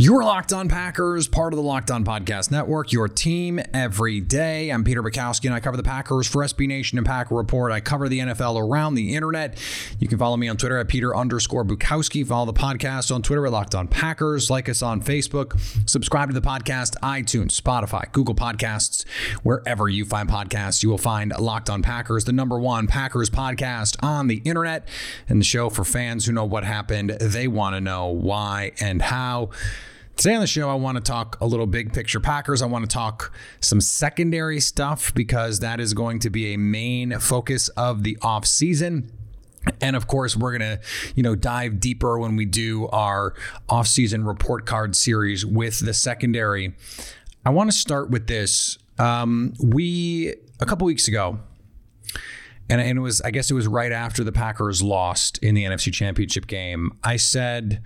You're Locked On Packers, part of the Locked On Podcast Network, your team every day. I'm Peter Bukowski, and I cover the Packers for SB Nation and Packer Report. I cover the NFL around the internet. You can follow me on Twitter at Peter underscore Bukowski. Follow the podcast on Twitter at Locked On Packers. Like us on Facebook. Subscribe to the podcast, iTunes, Spotify, Google Podcasts, wherever you find podcasts. You will find Locked On Packers, the number one Packers podcast on the internet, and the show for fans who know what happened. They want to know why and how. Today on the show, I want to talk a little big picture Packers. I want to talk some secondary stuff because that is going to be a main focus of the offseason. And of course, we're going to, you know, dive deeper when we do our offseason report card series with the secondary. I want to start with this. Um, we, a couple weeks ago, and, and it was, I guess it was right after the Packers lost in the NFC Championship game, I said,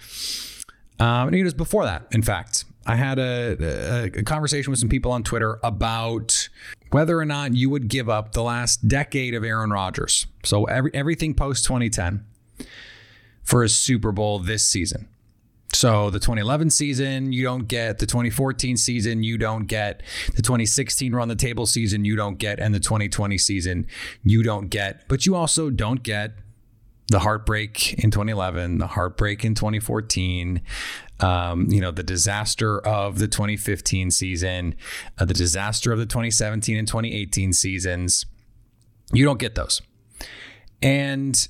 um, and it was before that, in fact. I had a, a, conversation with some people on Twitter about whether or not you would give up the last decade of Aaron Rodgers. So every, everything post 2010 for a Super Bowl this season. So the 2011 season, you don't get the 2014 season, you don't get the 2016 run the table season, you don't get, and the 2020 season, you don't get. But you also don't get the heartbreak in 2011, the heartbreak in 2014, um, you know, the disaster of the 2015 season, uh, the disaster of the 2017 and 2018 seasons. You don't get those. And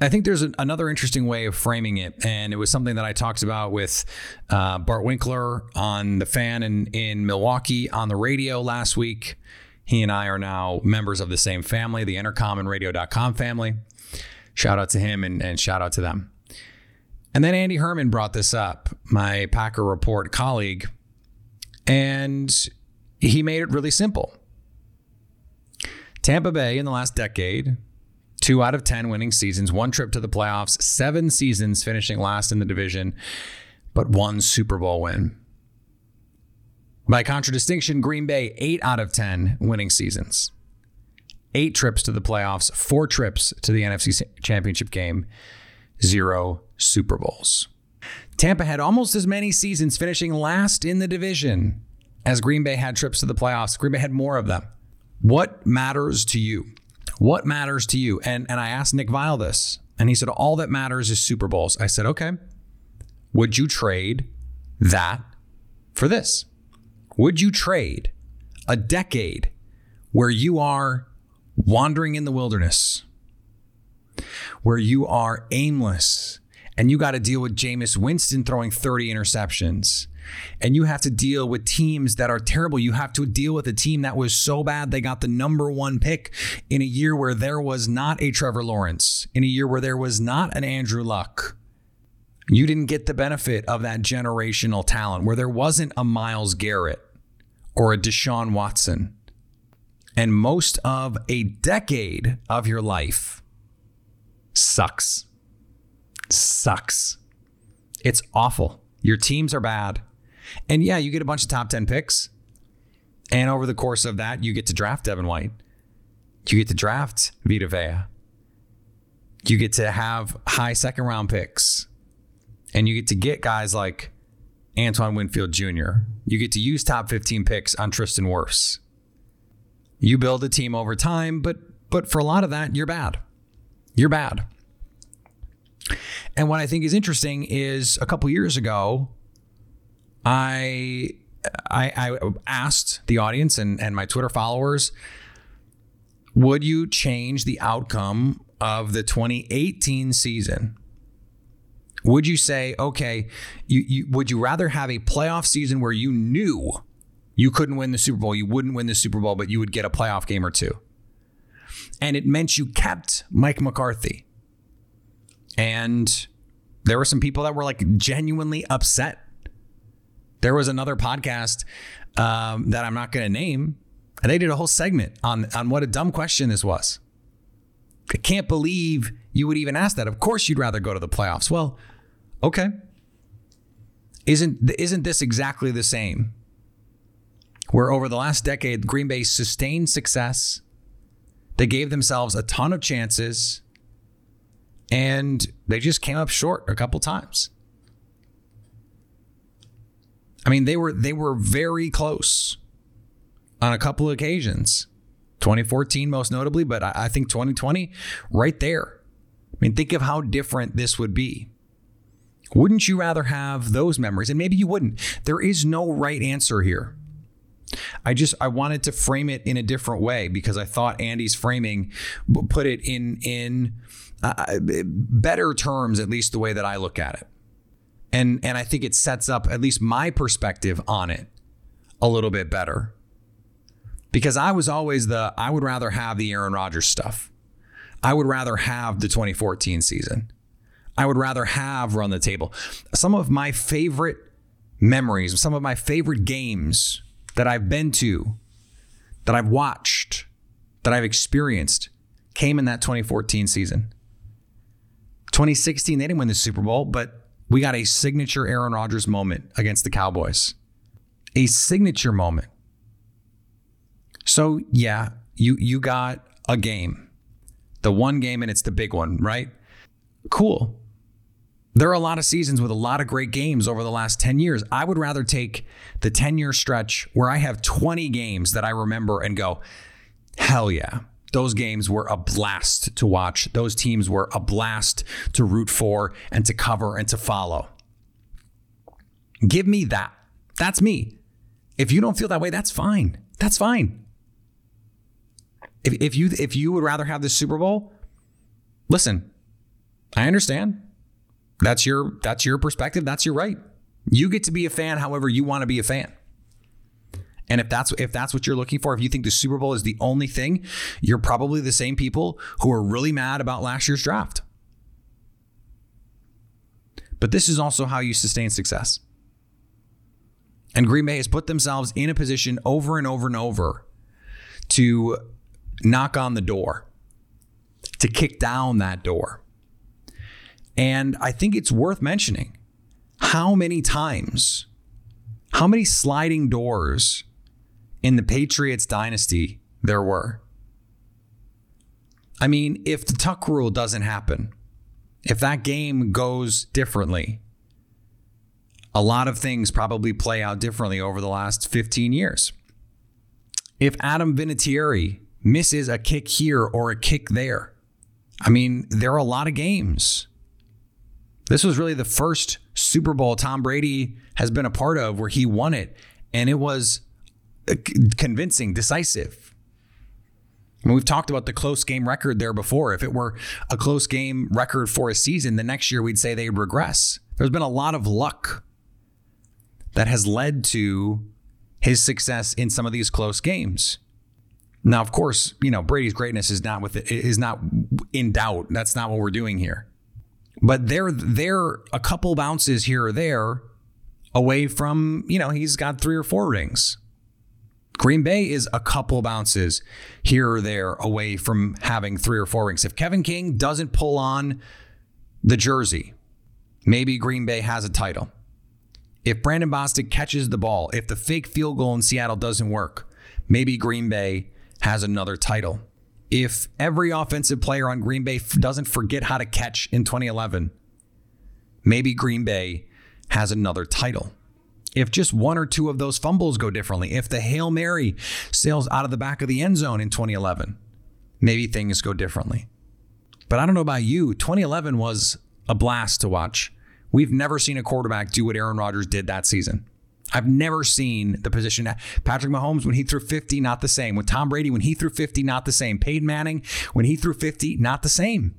I think there's an, another interesting way of framing it, and it was something that I talked about with uh, Bart Winkler on the fan in, in Milwaukee on the radio last week. He and I are now members of the same family, the Entercom and Radio.com family. Shout out to him and, and shout out to them. And then Andy Herman brought this up, my Packer Report colleague, and he made it really simple. Tampa Bay in the last decade, two out of 10 winning seasons, one trip to the playoffs, seven seasons finishing last in the division, but one Super Bowl win. By contradistinction, Green Bay, eight out of 10 winning seasons eight trips to the playoffs, four trips to the NFC Championship game, zero Super Bowls. Tampa had almost as many seasons finishing last in the division as Green Bay had trips to the playoffs. Green Bay had more of them. What matters to you? What matters to you? And and I asked Nick Vile this, and he said all that matters is Super Bowls. I said, okay. Would you trade that for this? Would you trade a decade where you are wandering in the wilderness, where you are aimless and you got to deal with Jameis Winston throwing 30 interceptions. And you have to deal with teams that are terrible. You have to deal with a team that was so bad they got the number one pick in a year where there was not a Trevor Lawrence, in a year where there was not an Andrew Luck. You didn't get the benefit of that generational talent, where there wasn't a Myles Garrett or a Deshaun Watson and most of a decade of your life sucks. Sucks. It's awful. Your teams are bad. And yeah, you get a bunch of top 10 picks. And over the course of that, you get to draft Devin White. You get to draft Vita Vea. You get to have high second round picks. And you get to get guys like Antoine Winfield Jr. You get to use top 15 picks on Tristan Wirfs. You build a team over time, but but for a lot of that, you're bad. You're bad. And what I think is interesting is a couple years ago, I I, I asked the audience and, and my Twitter followers, would you change the outcome of the 2018 season? Would you say, okay, you, you would you rather have a playoff season where you knew you couldn't win the Super Bowl. You wouldn't win the Super Bowl, but you would get a playoff game or two. And it meant you kept Mike McCarthy. And there were some people that were like genuinely upset. There was another podcast um, that I'm not going to name, and they did a whole segment on on what a dumb question this was. I can't believe you would even ask that. Of course, you'd rather go to the playoffs. Well, okay. Isn't isn't this exactly the same? Where over the last decade, Green Bay sustained success. They gave themselves a ton of chances, and they just came up short a couple times. I mean, they were they were very close on a couple of occasions. 2014 most notably, but I, I think 2020 right there. I mean, think of how different this would be. Wouldn't you rather have those memories? And maybe you wouldn't. There is no right answer here. I just I wanted to frame it in a different way because I thought Andy's framing put it in in uh, better terms, at least the way that I look at it, and and I think it sets up at least my perspective on it a little bit better because I was always the I would rather have the Aaron Rodgers stuff. I would rather have the 2014 season. I would rather have run the table. Some of my favorite memories, some of my favorite games that I've been to, that I've watched, that I've experienced came in that 2014 season. 2016, they didn't win the Super Bowl, but we got a signature Aaron Rodgers moment against the Cowboys. A signature moment. So, yeah, you you got a game. The one game and it's the big one, right? Cool. There are a lot of seasons with a lot of great games over the last 10 years. I would rather take the 10 year stretch where I have 20 games that I remember and go, hell yeah. Those games were a blast to watch. Those teams were a blast to root for and to cover and to follow. Give me that. That's me. If you don't feel that way, that's fine. That's fine. If, if you if you would rather have the Super Bowl, listen, I understand. That's your that's your perspective. That's your right. You get to be a fan however you want to be a fan. And if that's if that's what you're looking for, if you think the Super Bowl is the only thing, you're probably the same people who are really mad about last year's draft. But this is also how you sustain success. And Green Bay has put themselves in a position over and over and over to knock on the door, to kick down that door. And I think it's worth mentioning how many times, how many sliding doors in the Patriots dynasty there were. I mean, if the tuck rule doesn't happen, if that game goes differently, a lot of things probably play out differently over the last 15 years. If Adam Vinatieri misses a kick here or a kick there, I mean, there are a lot of games this was really the first Super Bowl Tom Brady has been a part of where he won it, and it was uh, convincing, decisive. I mean, we've talked about the close game record there before. If it were a close game record for a season, the next year we'd say they'd regress. There's been a lot of luck that has led to his success in some of these close games. Now, of course, you know Brady's greatness is not with is not in doubt. That's not what we're doing here. But they're they're a couple bounces here or there away from, you know, he's got three or four rings. Green Bay is a couple bounces here or there away from having three or four rings. If Kevin King doesn't pull on the jersey, maybe Green Bay has a title. If Brandon Bostick catches the ball, if the fake field goal in Seattle doesn't work, maybe Green Bay has another title if every offensive player on Green Bay doesn't forget how to catch in 2011, maybe Green Bay has another title. If just one or two of those fumbles go differently, if the Hail Mary sails out of the back of the end zone in 2011, maybe things go differently. But I don't know about you, 2011 was a blast to watch. We've never seen a quarterback do what Aaron Rodgers did that season. I've never seen the position. Patrick Mahomes, when he threw 50, not the same. With Tom Brady, when he threw 50, not the same. Peyton Manning, when he threw 50, not the same.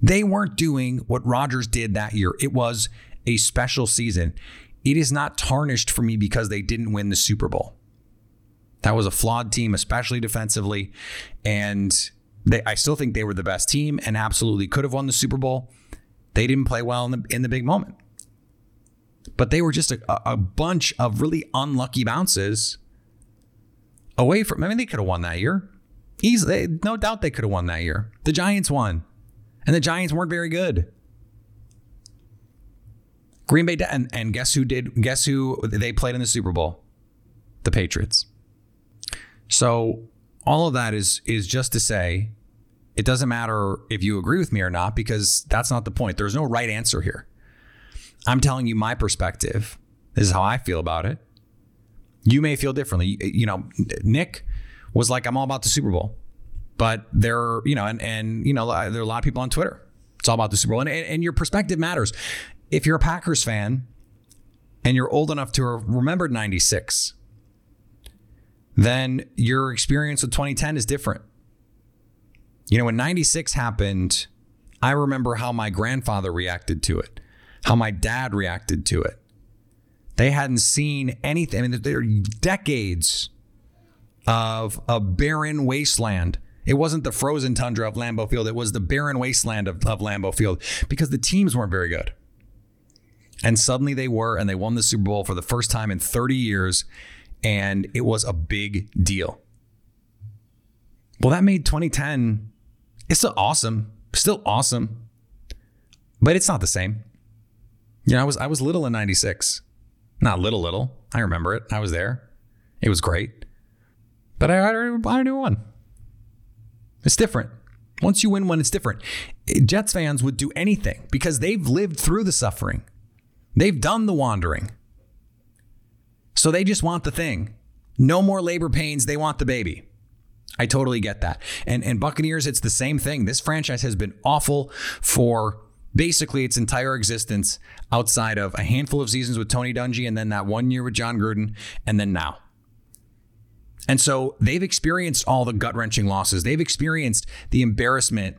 They weren't doing what Rodgers did that year. It was a special season. It is not tarnished for me because they didn't win the Super Bowl. That was a flawed team, especially defensively. And they, I still think they were the best team and absolutely could have won the Super Bowl. They didn't play well in the, in the big moment but they were just a, a bunch of really unlucky bounces away from. I mean, they could have won that year. Easily, no doubt they could have won that year. The Giants won, and the Giants weren't very good. Green Bay and, and guess who did? Guess who they played in the Super Bowl? The Patriots. So all of that is is just to say, it doesn't matter if you agree with me or not because that's not the point. There's no right answer here. I'm telling you my perspective. This is how I feel about it. You may feel differently. You know, Nick was like, I'm all about the Super Bowl. But there, are, you know, and, and you know, there are a lot of people on Twitter. It's all about the Super Bowl. And, and your perspective matters. If you're a Packers fan and you're old enough to have remembered 96, then your experience with 2010 is different. You know, when 96 happened, I remember how my grandfather reacted to it, how my dad reacted to it. They hadn't seen anything. I mean, there are decades of a barren wasteland. It wasn't the frozen tundra of Lambeau Field. It was the barren wasteland of, of Lambeau Field because the teams weren't very good. And suddenly they were, and they won the Super Bowl for the first time in 30 years. And it was a big deal. Well, that made 2010, it's still awesome, still awesome, but it's not the same. You know, I was I was little in 96. Not little, little. I remember it. I was there. It was great. But I already, I already won. It's different. Once you win one, it's different. Jets fans would do anything because they've lived through the suffering. They've done the wandering. So they just want the thing. No more labor pains. They want the baby. I totally get that. And and Buccaneers, it's the same thing. This franchise has been awful for basically its entire existence outside of a handful of seasons with Tony Dungy and then that one year with Jon Gruden and then now. And so they've experienced all the gut wrenching losses. They've experienced the embarrassment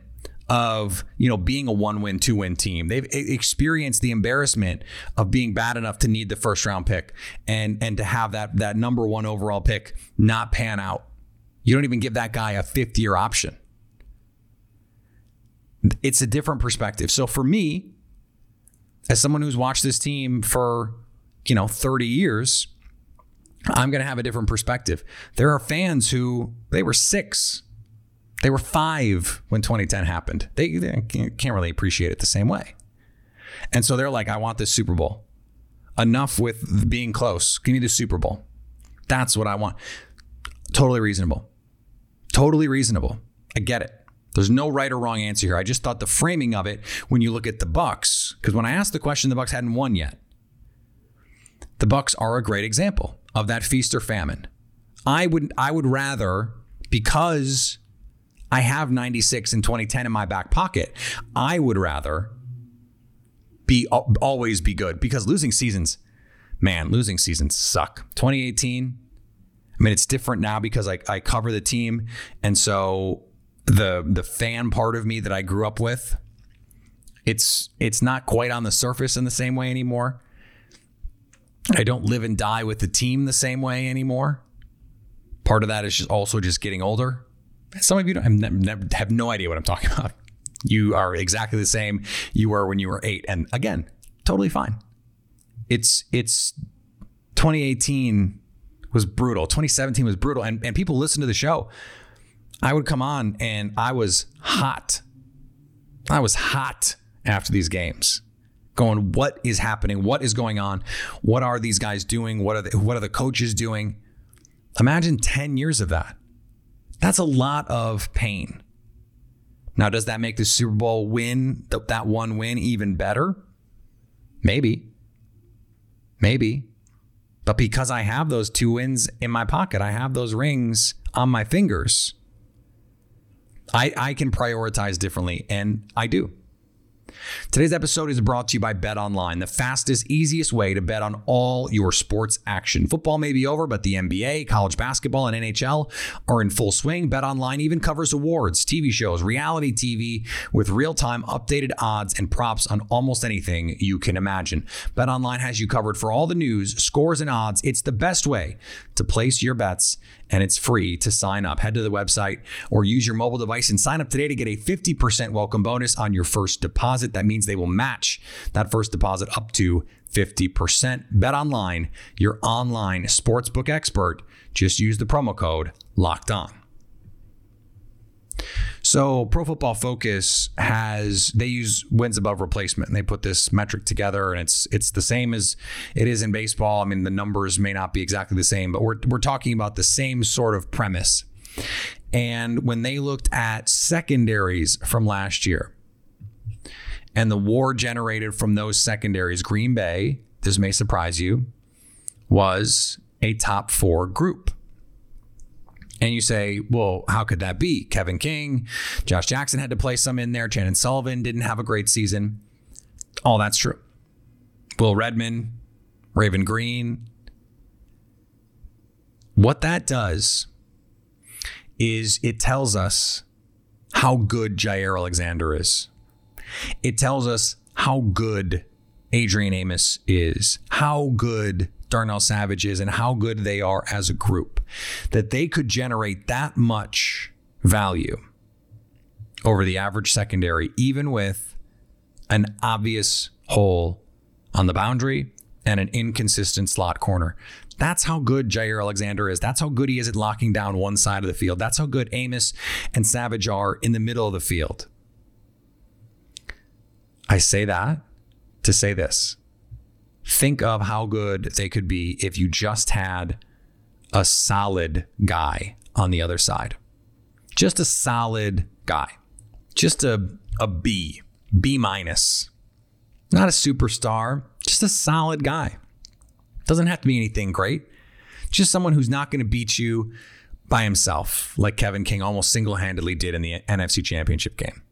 of you know being a one win two win team they've experienced the embarrassment of being bad enough to need the first round pick and and to have that that number one overall pick not pan out you don't even give that guy a fifth year option it's a different perspective so for me as someone who's watched this team for you know 30 years i'm going to have a different perspective there are fans who they were six they were five when 2010 happened. They, they can't really appreciate it the same way. And so they're like, I want this Super Bowl. Enough with being close. Give me the Super Bowl. That's what I want. Totally reasonable. Totally reasonable. I get it. There's no right or wrong answer here. I just thought the framing of it when you look at the Bucks, because when I asked the question, the Bucks hadn't won yet. The Bucks are a great example of that feast or famine. I would I would rather because I have 96 and 2010 in my back pocket. I would rather be always be good because losing seasons, man, losing seasons suck. 2018, I mean, it's different now because I, I cover the team. And so the the fan part of me that I grew up with, it's it's not quite on the surface in the same way anymore. I don't live and die with the team the same way anymore. Part of that is just also just getting older. Some of you have, never, have no idea what I'm talking about. You are exactly the same you were when you were eight, and again, totally fine. It's it's 2018 was brutal. 2017 was brutal, and and people listen to the show. I would come on and I was hot. I was hot after these games going what is happening what is going on what are these guys doing what are the, what are the coaches doing imagine 10 years of that that's a lot of pain. Now, does that make the Super Bowl win, that one win, even better? Maybe. Maybe. But because I have those two wins in my pocket, I have those rings on my fingers, I, I can prioritize differently, and I do. Today's episode is brought to you by Bet Online, the fastest, easiest way to bet on all your sports action. Football may be over, but the NBA, college basketball, and NHL are in full swing. Bet Online even covers awards, TV shows, reality TV with real time updated odds and props on almost anything you can imagine. Bet Online has you covered for all the news, scores, and odds. It's the best way to place your bets and it's free to sign up. Head to the website or use your mobile device and sign up today to get a 50% welcome bonus on your first deposit. That means they will match that first deposit up to 50%. Bet online, your online sportsbook expert. Just use the promo code locked on. So Pro Football Focus has they use wins above replacement and they put this metric together and it's it's the same as it is in baseball. I mean the numbers may not be exactly the same, but we're we're talking about the same sort of premise. And when they looked at secondaries from last year and the war generated from those secondaries, Green Bay, this may surprise you, was a top 4 group. And you say, well, how could that be? Kevin King, Josh Jackson had to play some in there. Chandon Sullivan didn't have a great season. All that's true. Will Redmond, Raven Greene. What that does is it tells us how good Jaire Alexander is. It tells us how good Adrian Amos is, how good Darnell Savage is, and how good they are as a group. That they could generate that much value over the average secondary, even with an obvious hole on the boundary and an inconsistent slot corner. That's how good Jaire Alexander is. That's how good he is at locking down one side of the field. That's how good Amos and Savage are in the middle of the field. I say that to say this. Think of how good they could be if you just had a solid guy on the other side. Just a solid guy. Just a, a B, B minus. Not a superstar, just a solid guy. Doesn't have to be anything great. Just someone who's not going to beat you by himself, like Kevin King almost single handedly did in the NFC Championship game.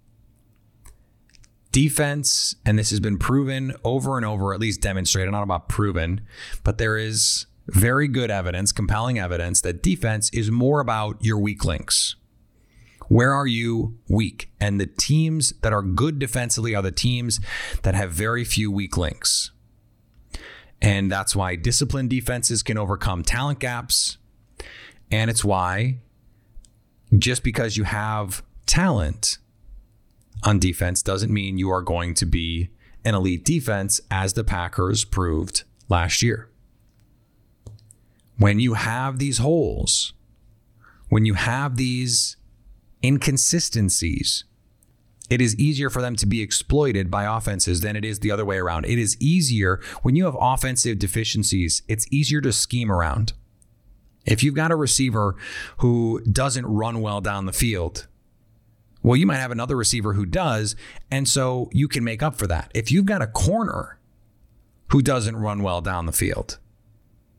Defense, and this has been proven over and over, at least demonstrated, not about proven, but there is very good evidence, compelling evidence that defense is more about your weak links. Where are you weak? And the teams that are good defensively are the teams that have very few weak links. And that's why disciplined defenses can overcome talent gaps. And it's why just because you have talent on defense doesn't mean you are going to be an elite defense, as the Packers proved last year. When you have these holes, when you have these inconsistencies, it is easier for them to be exploited by offenses than it is the other way around. It is easier when you have offensive deficiencies, it's easier to scheme around. If you've got a receiver who doesn't run well down the field, well, you might have another receiver who does, and so you can make up for that. If you've got a corner who doesn't run well down the field,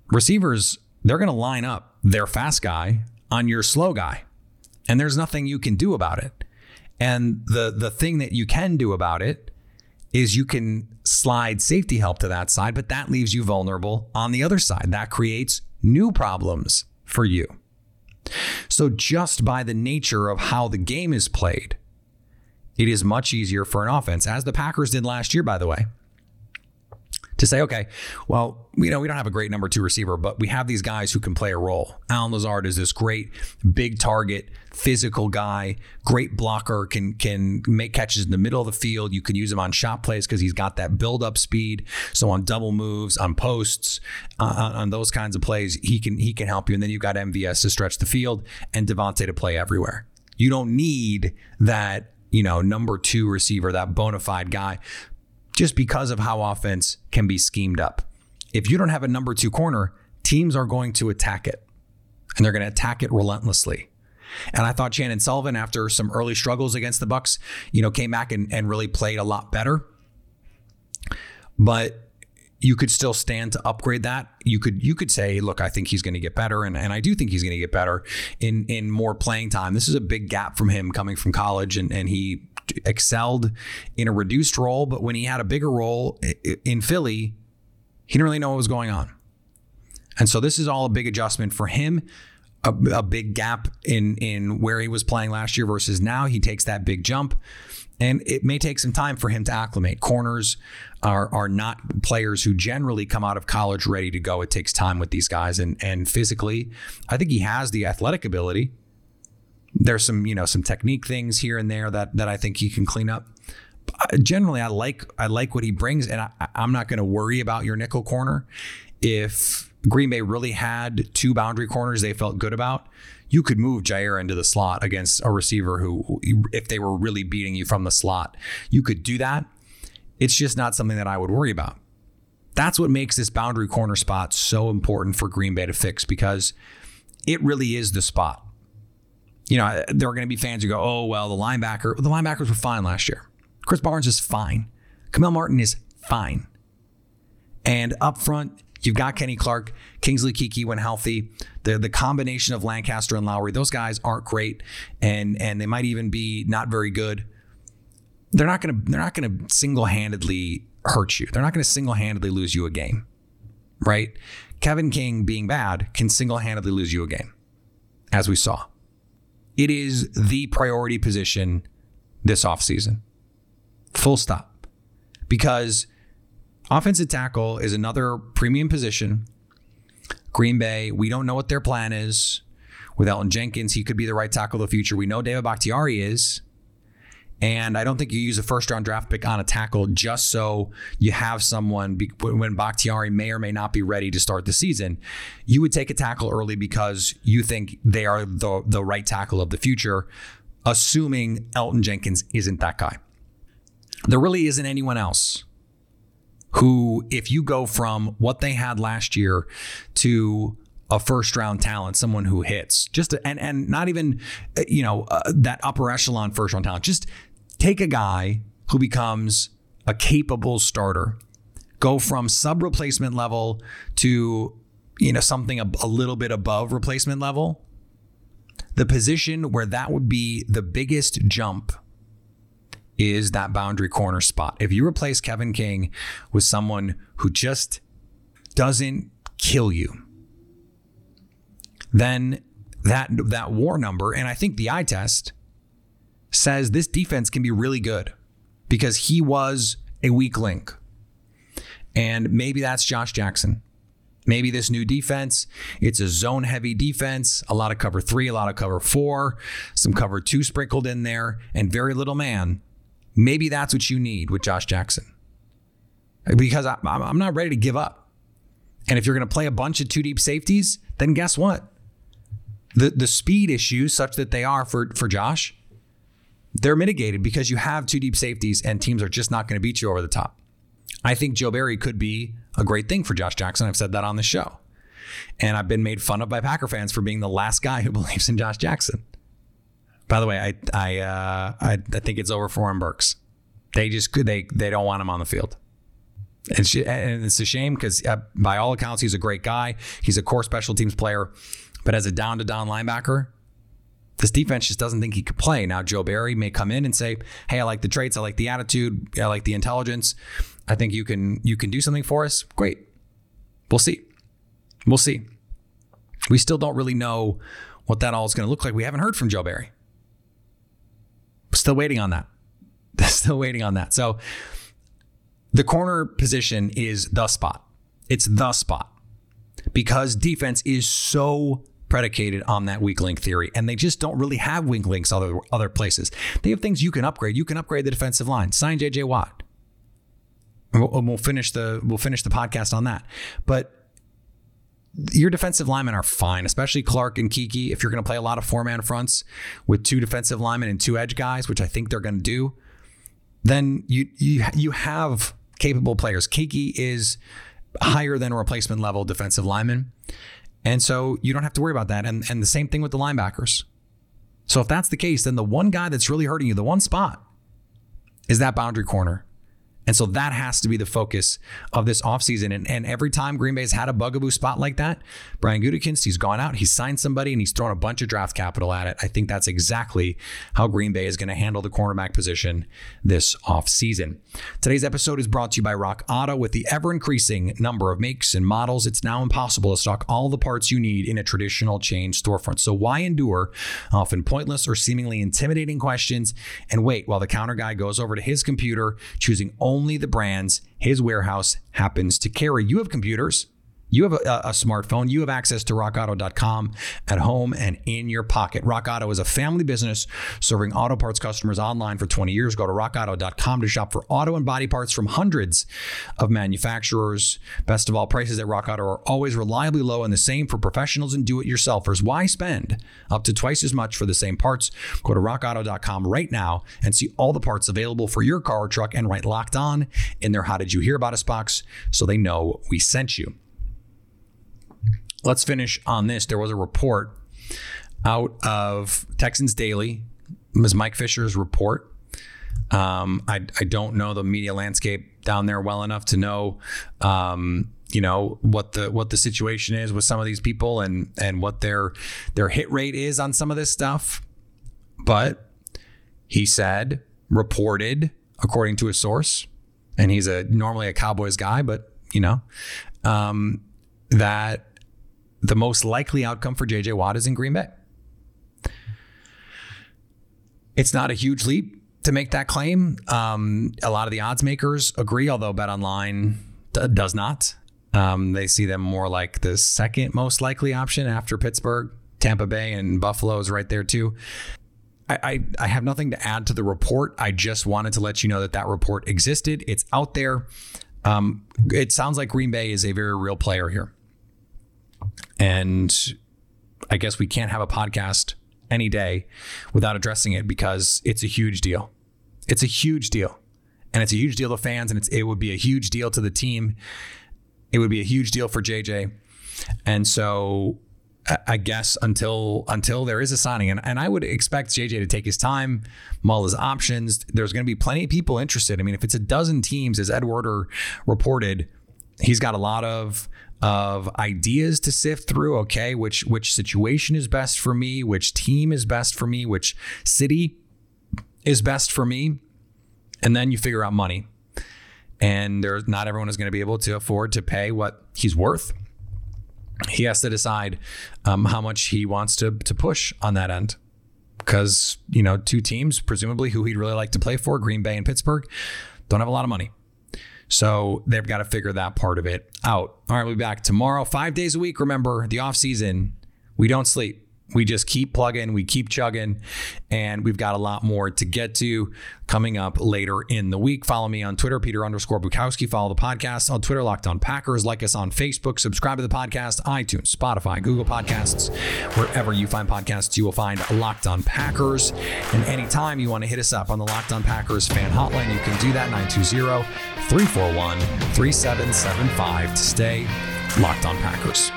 receivers, they're going to line up their fast guy on your slow guy, and there's nothing you can do about it. And the the thing that you can do about it is you can slide safety help to that side, but that leaves you vulnerable on the other side. That creates new problems for you. So, just by the nature of how the game is played, it is much easier for an offense, as the Packers did last year, by the way, to say, okay, well, you know, we don't have a great number two receiver, but we have these guys who can play a role. Allen Lazard is this great big target, physical guy, great blocker, can can make catches in the middle of the field. You can use him on shot plays because he's got that build up speed. So on double moves, on posts, uh, on, on those kinds of plays, he can he can help you. And then you've got MVS to stretch the field and Davante to play everywhere. You don't need that you know, number two receiver, that bona fide guy just because of how offense can be schemed up. If you don't have a number two corner, teams are going to attack it and they're going to attack it relentlessly. And I thought Chandon Sullivan, after some early struggles against the Bucks, you know, came back and, and really played a lot better. But you could still stand to upgrade that. You could you could say, look, I think he's going to get better, and, and I do think he's going to get better in in more playing time. This is a big gap from him coming from college, and and he excelled in a reduced role, but when he had a bigger role in Philly, he didn't really know what was going on. And so this is all a big adjustment for him, a, a big gap in in where he was playing last year versus now. He takes that big jump. And it may take some time for him to acclimate. Corners are are not players who generally come out of college ready to go. It takes time with these guys, and and physically, I think he has the athletic ability there's some, you know, some technique things here and there that that I think he can clean up. Generally, I like I like what he brings, and I, I'm not going to worry about your nickel corner. If Green Bay really had two boundary corners they felt good about, you could move Jaire into the slot against a receiver who, if they were really beating you from the slot, you could do that. It's just not something that I would worry about. That's what makes this boundary corner spot so important for Green Bay to fix because it really is the spot. You know, there are going to be fans who go, oh, well, the linebacker, the linebackers were fine last year. Krys Barnes is fine. Kamal Martin is fine. And up front, you've got Kenny Clark, Kingsley Keke when healthy. The the combination of Lancaster and Lowry, those guys aren't great, and and they might even be not very good. They're not gonna they're not gonna single handedly hurt you. They're not gonna single handedly lose you a game, right? Kevin King being bad can single handedly lose you a game, as we saw. It is the priority position this offseason. Full stop. Because offensive tackle is another premium position. Green Bay, we don't know what their plan is. With Elgton Jenkins, he could be the right tackle of the future. We know David Bakhtiari is. And I don't think you use a first round draft pick on a tackle just so you have someone be, when Bakhtiari may or may not be ready to start the season. You would take a tackle early because you think they are the, the right tackle of the future, assuming Elgton Jenkins isn't that guy. There really isn't anyone else who, if you go from what they had last year to a first round talent, someone who hits just and and not even you know uh, that upper echelon first round talent. Just take a guy who becomes a capable starter, go from sub replacement level to you know something a, a little bit above replacement level. The position where that would be the biggest jump is that boundary corner spot. If you replace Kevin King with someone who just doesn't kill you, then that that war number, and I think the eye test says this defense can be really good because he was a weak link. And maybe that's Josh Jackson. Maybe this new defense, it's a zone heavy defense, a lot of cover three, a lot of cover four, some cover two sprinkled in there, and very little man. Maybe that's what you need with Josh Jackson. Because I'm not ready to give up. And if you're going to play a bunch of two deep safeties, then guess what? The, the speed issues, such that they are for, for Josh, they're mitigated because you have two deep safeties and teams are just not going to beat you over the top. I think Joe Barry could be a great thing for Josh Jackson. I've said that on the show. And I've been made fun of by Packer fans for being the last guy who believes in Josh Jackson. By the way, I I uh, I, I think it's over for Oren Burks. They just they they don't want him on the field. It's, and it's a shame because uh, by all accounts he's a great guy. He's a core special teams player, but as a down to down linebacker, this defense just doesn't think he could play. Now Joe Barry may come in and say, "Hey, I like the traits, I like the attitude, I like the intelligence. I think you can you can do something for us." Great. We'll see. We'll see. We still don't really know what that all is going to look like. We haven't heard from Joe Barry. Still waiting on that. Still waiting on that. So the corner position is the spot. It's the spot because defense is so predicated on that weak link theory, and they just don't really have weak links other other places. They have things you can upgrade. You can upgrade the defensive line. Sign J.J. Watt. And we'll, we'll finish the we'll finish the podcast on that. But your defensive linemen are fine, especially Clark and Keke. If you're going to play a lot of four man fronts with two defensive linemen and two edge guys, which I think they're going to do, then you you you have capable players. Keke is higher than replacement level defensive lineman, and so you don't have to worry about that. And and the same thing with the linebackers. So if that's the case, then the one guy that's really hurting you, the one spot, is that boundary corner. And so that has to be the focus of this offseason. And, and every time Green Bay's had a bugaboo spot like that, Brian Gutekunst, he's gone out, he's signed somebody, and he's thrown a bunch of draft capital at it. I think that's exactly how Green Bay is going to handle the cornerback position this offseason. Today's episode is brought to you by Rock Auto. With the ever increasing number of makes and models, it's now impossible to stock all the parts you need in a traditional chain storefront. So why endure often pointless or seemingly intimidating questions and wait while the counter guy goes over to his computer, choosing only only the brands his warehouse happens to carry. You have computers. You have a, a, smartphone. You have access to rockauto.com at home and in your pocket. Rock Auto is a family business serving auto parts customers online for 20 years. Go to rockauto.com to shop for auto and body parts from hundreds of manufacturers. Best of all, prices at Rock Auto are always reliably low and the same for professionals and do it yourselfers. Why spend up to twice as much for the same parts? Go to rockauto.com right now and see all the parts available for your car or truck and write locked on in their How Did You Hear About Us box so they know we sent you let's finish on this. There was a report out of Texans Daily, Ms. Mike Fisher's report. Um, I, I don't know the media landscape down there well enough to know, um, you know, what the what the situation is with some of these people and and what their their hit rate is on some of this stuff. But he said, reported according to a source, and he's a normally a Cowboys guy, but you know, um, that the most likely outcome for JJ Watt is in Green Bay. It's not a huge leap to make that claim. Um, a lot of the odds makers agree, although Bet Online d- does not. Um, they see them more like the second most likely option after Pittsburgh, Tampa Bay, and Buffalo is right there too. I, I, I have nothing to add to the report. I just wanted to let you know that that report existed. It's out there. Um, it sounds like Green Bay is a very real player here. And I guess we can't have a podcast any day without addressing it because it's a huge deal. It's a huge deal. And it's a huge deal to fans, and it would be a huge deal to the team. It would be a huge deal for JJ. And so I guess until until there is a signing, and, and I would expect JJ to take his time, mull his options. There's going to be plenty of people interested. I mean, if it's a dozen teams, as Ed Werder reported, he's got a lot of of ideas to sift through. Okay, which which situation is best for me? Which team is best for me? Which city is best for me? And then you figure out money. And there's not everyone is going to be able to afford to pay what he's worth. He has to decide um, how much he wants to to push on that end because you know two teams presumably who he'd really like to play for green bay and pittsburgh don't have a lot of money so they've got to figure that part of it out. All right, we'll be back tomorrow, five days a week. Remember, the off season, we don't sleep. We just keep plugging, we keep chugging, and we've got a lot more to get to coming up later in the week. Follow me on Twitter, Peter underscore Bukowski. Follow the podcast on Twitter, Locked On Packers. Like us on Facebook. Subscribe to the podcast, iTunes, Spotify, Google Podcasts. Wherever you find podcasts, you will find Locked On Packers. And anytime you want to hit us up on the Locked On Packers fan hotline, you can do that 920 341 3775 to stay locked on Packers.